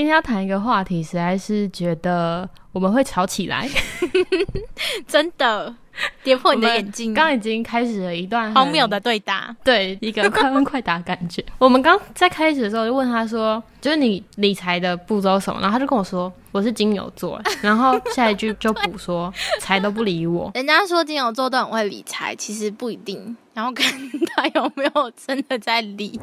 今天要谈一个话题，实在是觉得我们会吵起来，真的跌破你的眼镜。刚已经开始了一段荒谬的对答，对一个快问快答感觉。我们刚在开始的时候就问他说：“就是你理财的步骤什么？”然后他就跟我说：“我是金牛座。”然后下一句就补说：“ 财都不理我。”人家说金牛座都很会理财，其实不一定。然后看他有没有真的在理。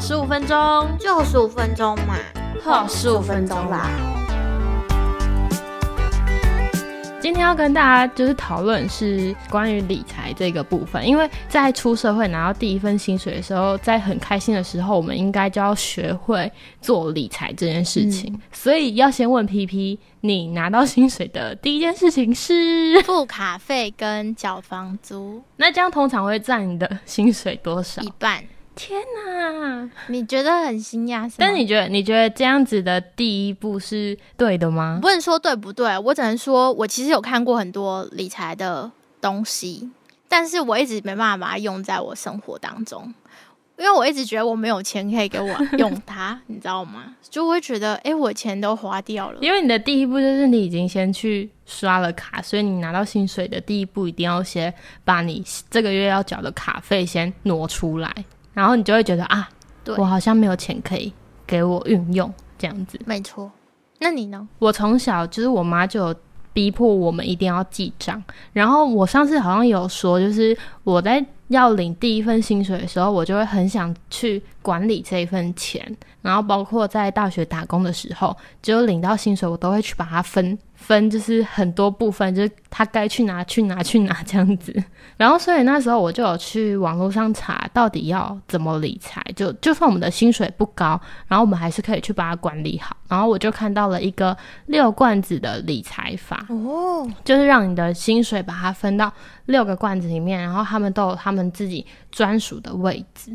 十五分钟，就十五分钟嘛，好，十五分钟吧。今天要跟大家就是讨论是关于理财这个部分，因为在出社会拿到第一份薪水的时候，在很开心的时候，我们应该就要学会做理财这件事情。所以要先问 P P，你拿到薪水的第一件事情是付卡费跟缴房租？那这样通常会占你的薪水多少？一半。天哪，你觉得很惊讶？但你觉得你觉得这样子的第一步是对的吗？不能说对不对，我只能说我其实有看过很多理财的东西，但是我一直没办法把它用在我生活当中，因为我一直觉得我没有钱可以给我用它，你知道吗？就会觉得哎，我钱都花掉了。因为你的第一步就是你已经先去刷了卡，所以你拿到薪水的第一步一定要先把你这个月要缴的卡费先挪出来。然后你就会觉得啊，我好像没有钱可以给我运用这样子。没错，那你呢？我从小就是我妈就逼迫我们一定要记账。然后我上次好像有说，就是我在要领第一份薪水的时候，我就会很想去管理这一份钱。然后包括在大学打工的时候，只有领到薪水，我都会去把它分。分就是很多部分，就是他该去哪去哪去哪这样子。然后，所以那时候我就有去网络上查，到底要怎么理财。就就算我们的薪水不高，然后我们还是可以去把它管理好。然后我就看到了一个六罐子的理财法哦，就是让你的薪水把它分到六个罐子里面，然后他们都有他们自己专属的位置。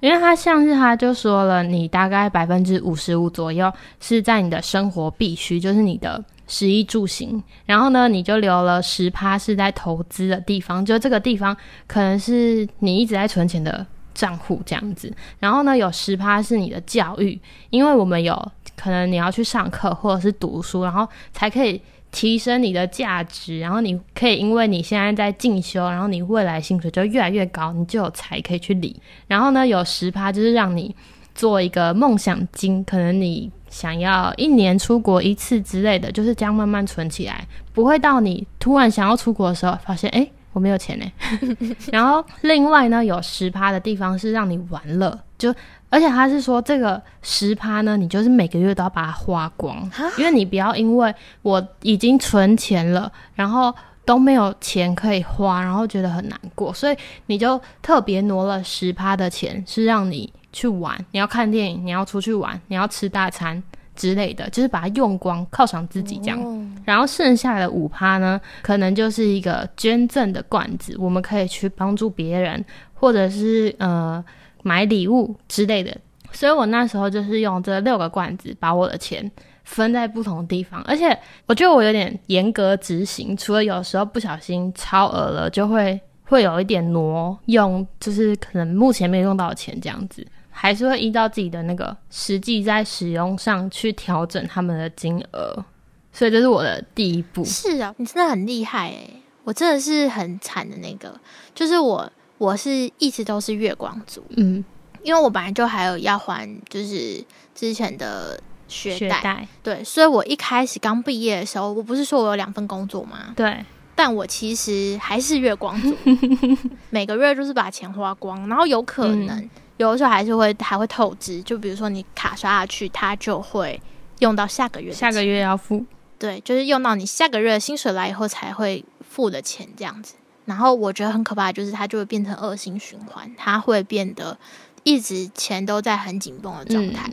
因为他像是他就说了，你大概百分之五十五左右是在你的生活必须，就是你的。食衣住行，然后呢，你就留了十趴是在投资的地方，就这个地方可能是你一直在存钱的账户这样子。然后呢，有十趴是你的教育，因为我们有可能你要去上课或者是读书，然后才可以提升你的价值。然后你可以因为你现在在进修，然后你未来薪水就越来越高，你就有财可以去理。然后呢，有十趴就是让你做一个梦想金，可能你。想要一年出国一次之类的，就是这样慢慢存起来，不会到你突然想要出国的时候，发现哎我没有钱呢。然后另外呢，有十趴的地方是让你玩乐，就而且他是说这个十趴呢，你就是每个月都要把它花光，因为你不要因为我已经存钱了，然后都没有钱可以花，然后觉得很难过，所以你就特别挪了十趴的钱，是让你。去玩，你要看电影，你要出去玩，你要吃大餐之类的，就是把它用光，犒赏自己这样。然后剩下的五趴呢，可能就是一个捐赠的罐子，我们可以去帮助别人，或者是呃买礼物之类的。所以我那时候就是用这六个罐子，把我的钱分在不同的地方，而且我觉得我有点严格执行，除了有时候不小心超额了，就会会有一点挪用，就是可能目前没用到的钱这样子。还是会依照自己的那个实际在使用上去调整他们的金额，所以这是我的第一步。是啊，你真的很厉害诶，我真的是很惨的那个，就是我我是一直都是月光族，嗯，因为我本来就还有要还就是之前的学贷，对，所以我一开始刚毕业的时候，我不是说我有两份工作吗？对，但我其实还是月光族，每个月就是把钱花光，然后有可能。有的时候还是会还会透支，就比如说你卡刷下去，它就会用到下个月，下个月要付。对，就是用到你下个月薪水来以后才会付的钱这样子。然后我觉得很可怕，就是它就会变成恶性循环，它会变得一直钱都在很紧绷的状态。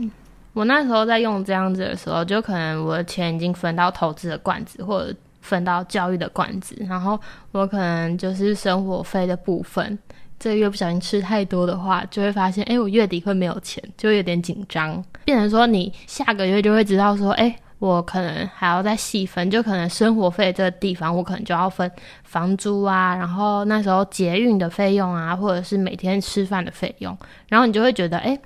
我那时候在用这样子的时候，就可能我的钱已经分到投资的罐子，或者分到教育的罐子，然后我可能就是生活费的部分。这个月不小心吃太多的话，就会发现，哎，我月底会没有钱，就有点紧张。变成说，你下个月就会知道说，哎，我可能还要再细分，就可能生活费这个地方，我可能就要分房租啊，然后那时候捷运的费用啊，或者是每天吃饭的费用，然后你就会觉得，哎，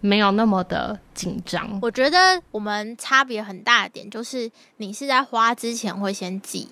没有那么的紧张。我觉得我们差别很大的点就是，你是在花之前会先记，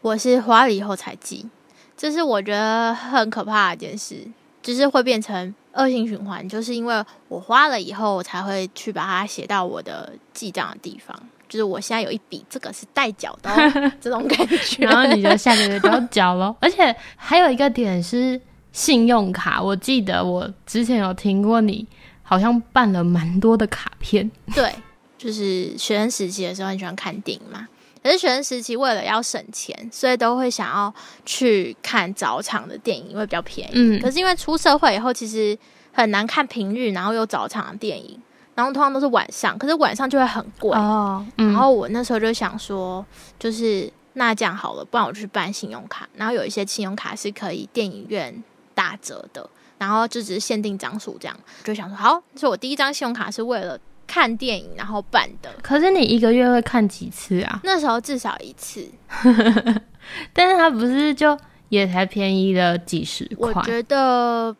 我是花了以后才记，这是我觉得很可怕的一件事，就是会变成。恶性循环，就是因为我花了以后，我才会去把它写到我的记账的地方。就是我现在有一笔，这个是代缴的 这种感觉。然后你就下个月就要缴了。而且还有一个点是信用卡，我记得我之前有听过你好像办了蛮多的卡片。对，就是学生时期的时候很喜欢看电影嘛。可是学生时期为了要省钱，所以都会想要去看早场的电影，因为比较便宜。嗯。可是因为出社会以后，其实很难看平日然后又早场的电影，然后通常都是晚上，可是晚上就会很贵哦。然后我那时候就想说，就是那这样好了，不然我去办信用卡。然后有一些信用卡是可以电影院打折的，然后就只是限定张数这样，就想说好，所以我第一张信用卡是为了。看电影然后办的，可是你一个月会看几次啊？那时候至少一次，但是它不是就也才便宜了几十块？我觉得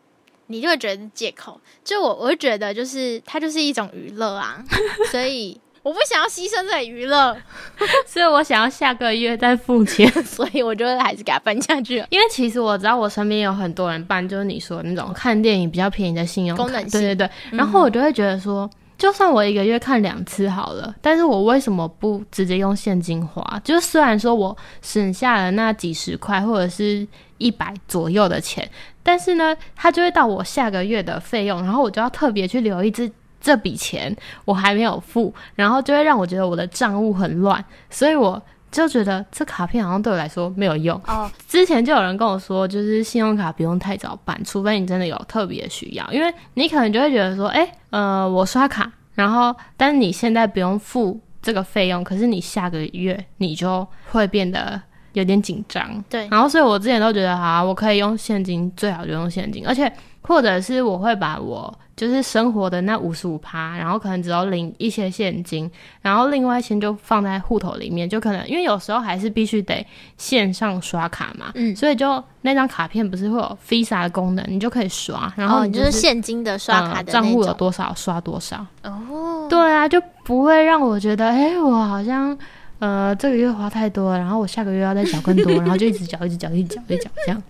你就会觉得借口，就我我会觉得就是它就是一种娱乐啊，所以我不想要牺牲这娱乐，所以我想要下个月再付钱，所以我就还是给他办下去。因为其实我知道我身边有很多人办，就是你说那种看电影比较便宜的信用卡，对对对，然后我就会觉得说。就算我一个月看两次好了，但是我为什么不直接用现金花？就虽然说我省下了那几十块或者是一百左右的钱，但是呢，它就会到我下个月的费用，然后我就要特别去留意这这笔钱我还没有付，然后就会让我觉得我的账务很乱，所以我。就觉得这卡片好像对我来说没有用哦。之前就有人跟我说，就是信用卡不用太早办，除非你真的有特别需要，因为你可能就会觉得说，哎，呃，我刷卡，然后但是你现在不用付这个费用，可是你下个月你就会变得有点紧张。对，然后所以我之前都觉得，好，我可以用现金，最好就用现金，而且或者是我会把我。就是生活的那五十五趴，然后可能只要领一些现金，然后另外钱就放在户头里面，就可能因为有时候还是必须得线上刷卡嘛，嗯，所以就那张卡片不是会有 Visa 的功能，你就可以刷，然后你就是现金的刷卡的账户有多少刷多少哦，对啊，就不会让我觉得哎，我好像呃这个月花太多了，然后我下个月要再缴更多，然后就一直缴一直缴一直缴一直缴这样。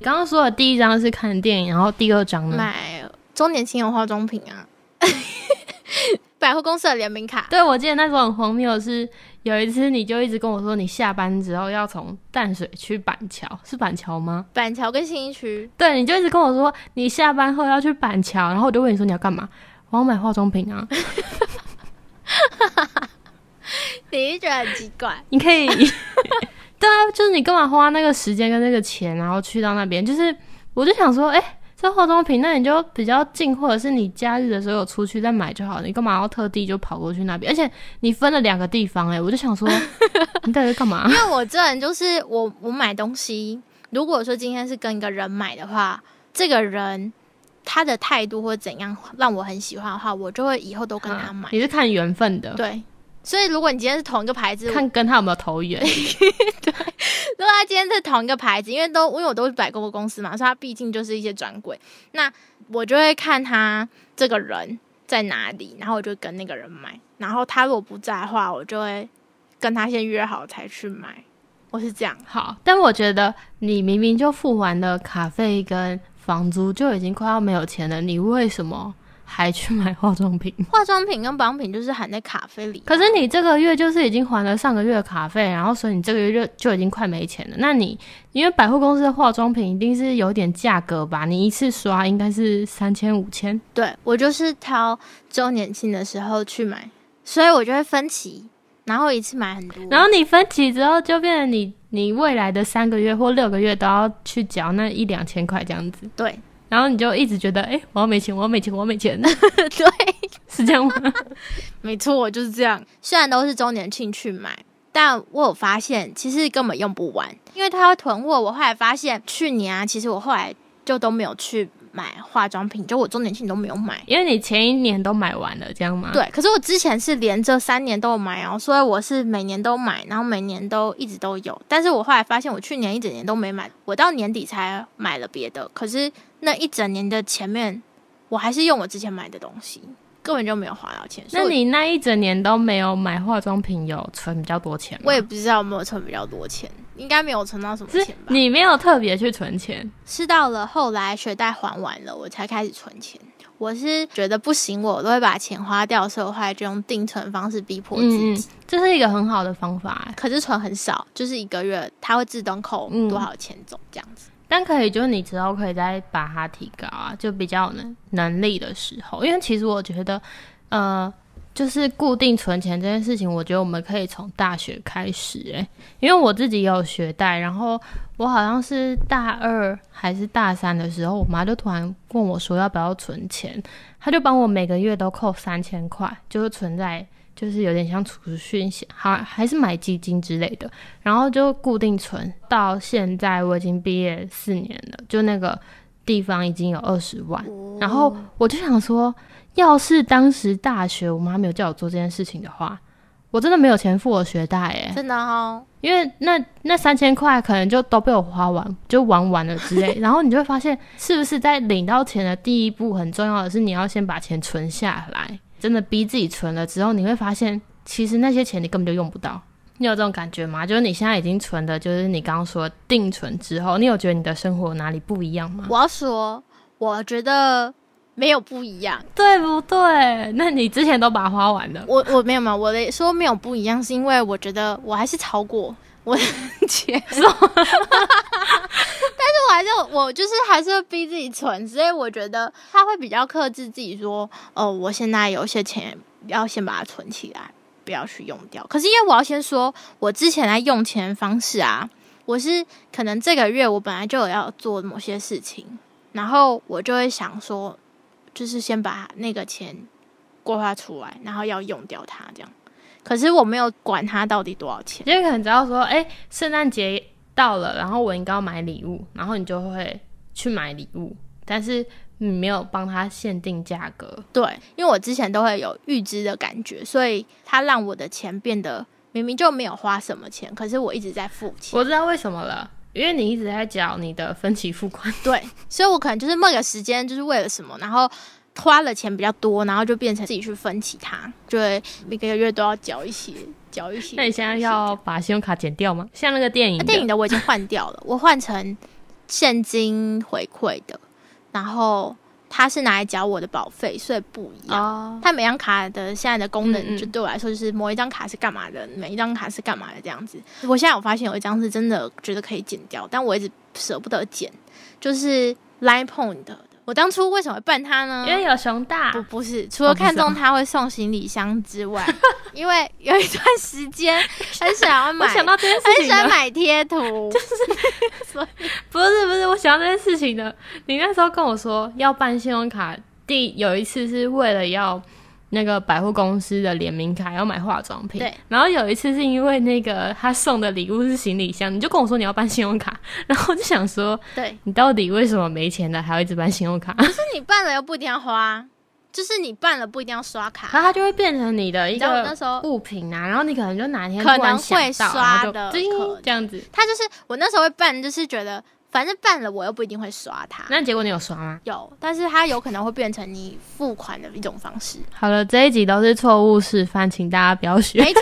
刚刚说的第一张是看电影，然后第二张呢？买。周年庆有化妆品啊，百货公司的联名卡。对，我记得那时候很荒谬，是有一次你就一直跟我说，你下班之后要从淡水去板桥，是板桥吗？板桥跟新一区。对，你就一直跟我说你下班后要去板桥，然后我就问你说你要干嘛？我要买化妆品啊。你觉得很奇怪？你可以，对啊，就是你干嘛花那个时间跟那个钱，然后去到那边？就是我就想说，哎。这化妆品，那你就比较近，或者是你假日的时候有出去再买就好了。你干嘛要特地就跑过去那边？而且你分了两个地方，哎，我就想说，你到底干嘛？因为我这人就是我，我买东西，如果说今天是跟一个人买的话，这个人他的态度或怎样让我很喜欢的话，我就会以后都跟他买。你是看缘分的，对。所以，如果你今天是同一个牌子，看跟他有没有投缘。对，如果他今天是同一个牌子，因为都因为我都是百货公司嘛，所以他毕竟就是一些专柜。那我就会看他这个人在哪里，然后我就跟那个人买。然后他如果不在的话，我就会跟他先约好才去买。我是这样。好，但我觉得你明明就付完了卡费跟房租，就已经快要没有钱了，你为什么？还去买化妆品，化妆品跟保养品就是含在卡费里。可是你这个月就是已经还了上个月的卡费，然后所以你这个月就就已经快没钱了。那你因为百货公司的化妆品一定是有点价格吧？你一次刷应该是三千五千。对我就是挑周年庆的时候去买，所以我就会分期，然后一次买很多。然后你分期之后，就变成你你未来的三个月或六个月都要去缴那一两千块这样子。对。然后你就一直觉得，哎，我要没钱，我要没钱，我要没钱。对，是这样吗？没错，就是这样。虽然都是周年庆去买，但我有发现，其实根本用不完，因为它会囤货。我后来发现，去年啊，其实我后来就都没有去买化妆品，就我周年庆都没有买，因为你前一年都买完了，这样吗？对，可是我之前是连着三年都有买哦，所以我是每年都买，然后每年都一直都有。但是我后来发现，我去年一整年都没买，我到年底才买了别的。可是那一整年的前面，我还是用我之前买的东西。根本就没有花到钱。那你那一整年都没有买化妆品，有存比较多钱吗？我也不知道有没有存比较多钱，应该没有存到什么钱吧。你没有特别去存钱，是到了后来学贷还完了，我才开始存钱。我是觉得不行，我都会把钱花掉，所以我后来就用定存方式逼迫自己。这是一个很好的方法，可是存很少，就是一个月它会自动扣多少钱走这样子。但可以，就是你之后可以再把它提高啊，就比较能能力的时候。因为其实我觉得，呃，就是固定存钱这件事情，我觉得我们可以从大学开始。诶，因为我自己有学贷，然后我好像是大二还是大三的时候，我妈就突然问我说要不要存钱，她就帮我每个月都扣三千块，就是存在。就是有点像储蓄险，好还是买基金之类的，然后就固定存。到现在我已经毕业四年了，就那个地方已经有二十万。然后我就想说，要是当时大学我妈没有叫我做这件事情的话，我真的没有钱付我学贷诶，真的哦，因为那那三千块可能就都被我花完，就玩完了之类。然后你就会发现，是不是在领到钱的第一步很重要的是，你要先把钱存下来。真的逼自己存了之后，你会发现，其实那些钱你根本就用不到。你有这种感觉吗？就是你现在已经存的，就是你刚刚说定存之后，你有觉得你的生活哪里不一样吗？我要说，我觉得没有不一样，对不对？那你之前都把它花完了。我我没有没有，我的说没有不一样，是因为我觉得我还是超过我的钱，但是我还是我就是还是会逼自己存，所以我觉得他会比较克制自己，说哦，我现在有些钱要先把它存起来，不要去用掉。可是因为我要先说，我之前在用钱方式啊，我是可能这个月我本来就有要做某些事情，然后我就会想说，就是先把那个钱规划出来，然后要用掉它这样。可是我没有管它到底多少钱，因为可能只要说，哎，圣诞节。到了，然后我应该要买礼物，然后你就会去买礼物，但是你没有帮他限定价格。对，因为我之前都会有预支的感觉，所以他让我的钱变得明明就没有花什么钱，可是我一直在付钱。我知道为什么了，因为你一直在缴你的分期付款。对，所以我可能就是某个时间就是为了什么，然后花了钱比较多，然后就变成自己去分其他，就会每个月都要缴一些。交一些，那你现在要把信用卡减掉吗？像那个电影，电影的我已经换掉了，我换成现金回馈的，然后它是拿来缴我的保费，所以不一样。它每张卡的现在的功能，就对我来说就是某一张卡是干嘛的，每一张卡是干嘛的这样子。我现在我发现有一张是真的觉得可以减掉，但我一直舍不得减，就是 Line Point 的。我当初为什么会办它呢？因为有熊大。不，不是，除了看中他会送行李箱之外，因为有一段时间很想要 买，想到这件事情，很想买贴图，就是，不是不是，我想到这件事情的。你那时候跟我说要办信用卡，第有一次是为了要。那个百货公司的联名卡要买化妆品，对。然后有一次是因为那个他送的礼物是行李箱，你就跟我说你要办信用卡，然后我就想说，对你到底为什么没钱了还要一直办信用卡？可是你办了又不一定要花，就是你办了不一定要刷卡，然后它就会变成你的一个物品啊。然后你可能就哪天可能会刷的，这样子。他就是我那时候会办，就是觉得。反正办了，我又不一定会刷它。那结果你有刷吗？有，但是它有可能会变成你付款的一种方式。好了，这一集都是错误示范，请大家不要学。没错，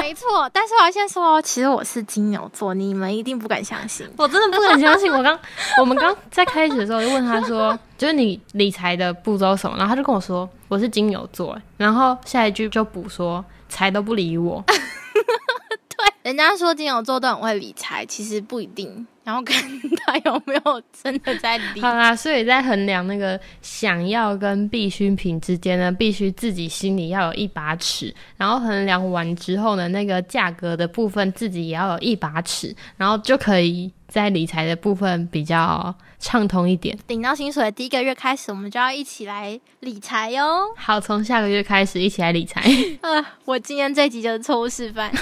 没错。但是我要先说，其实我是金牛座，你们一定不敢相信。我真的不敢相信。我刚，我们刚在开始的时候就问他说，就是你理财的步骤什么？然后他就跟我说，我是金牛座。然后下一句就补说，财都不理我。对，人家说金牛座都很会理财，其实不一定。然后看 他有没有真的在理。好啦，所以在衡量那个想要跟必需品之间呢，必须自己心里要有一把尺。然后衡量完之后呢，那个价格的部分自己也要有一把尺，然后就可以在理财的部分比较畅通一点。领到薪水的第一个月开始，我们就要一起来理财哟。好，从下个月开始一起来理财。呃，我今天这集就是错误示范。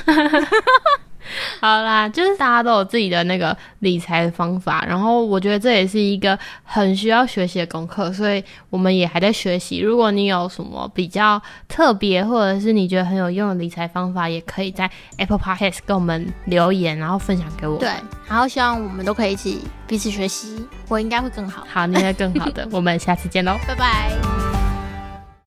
好啦，就是大家都有自己的那个理财的方法，然后我觉得这也是一个很需要学习的功课，所以我们也还在学习。如果你有什么比较特别，或者是你觉得很有用的理财方法，也可以在 Apple Podcast 跟我们留言，然后分享给我。对，然后希望我们都可以一起彼此学习，我应该会更好。好，你会更好的。我们下次见喽，拜拜。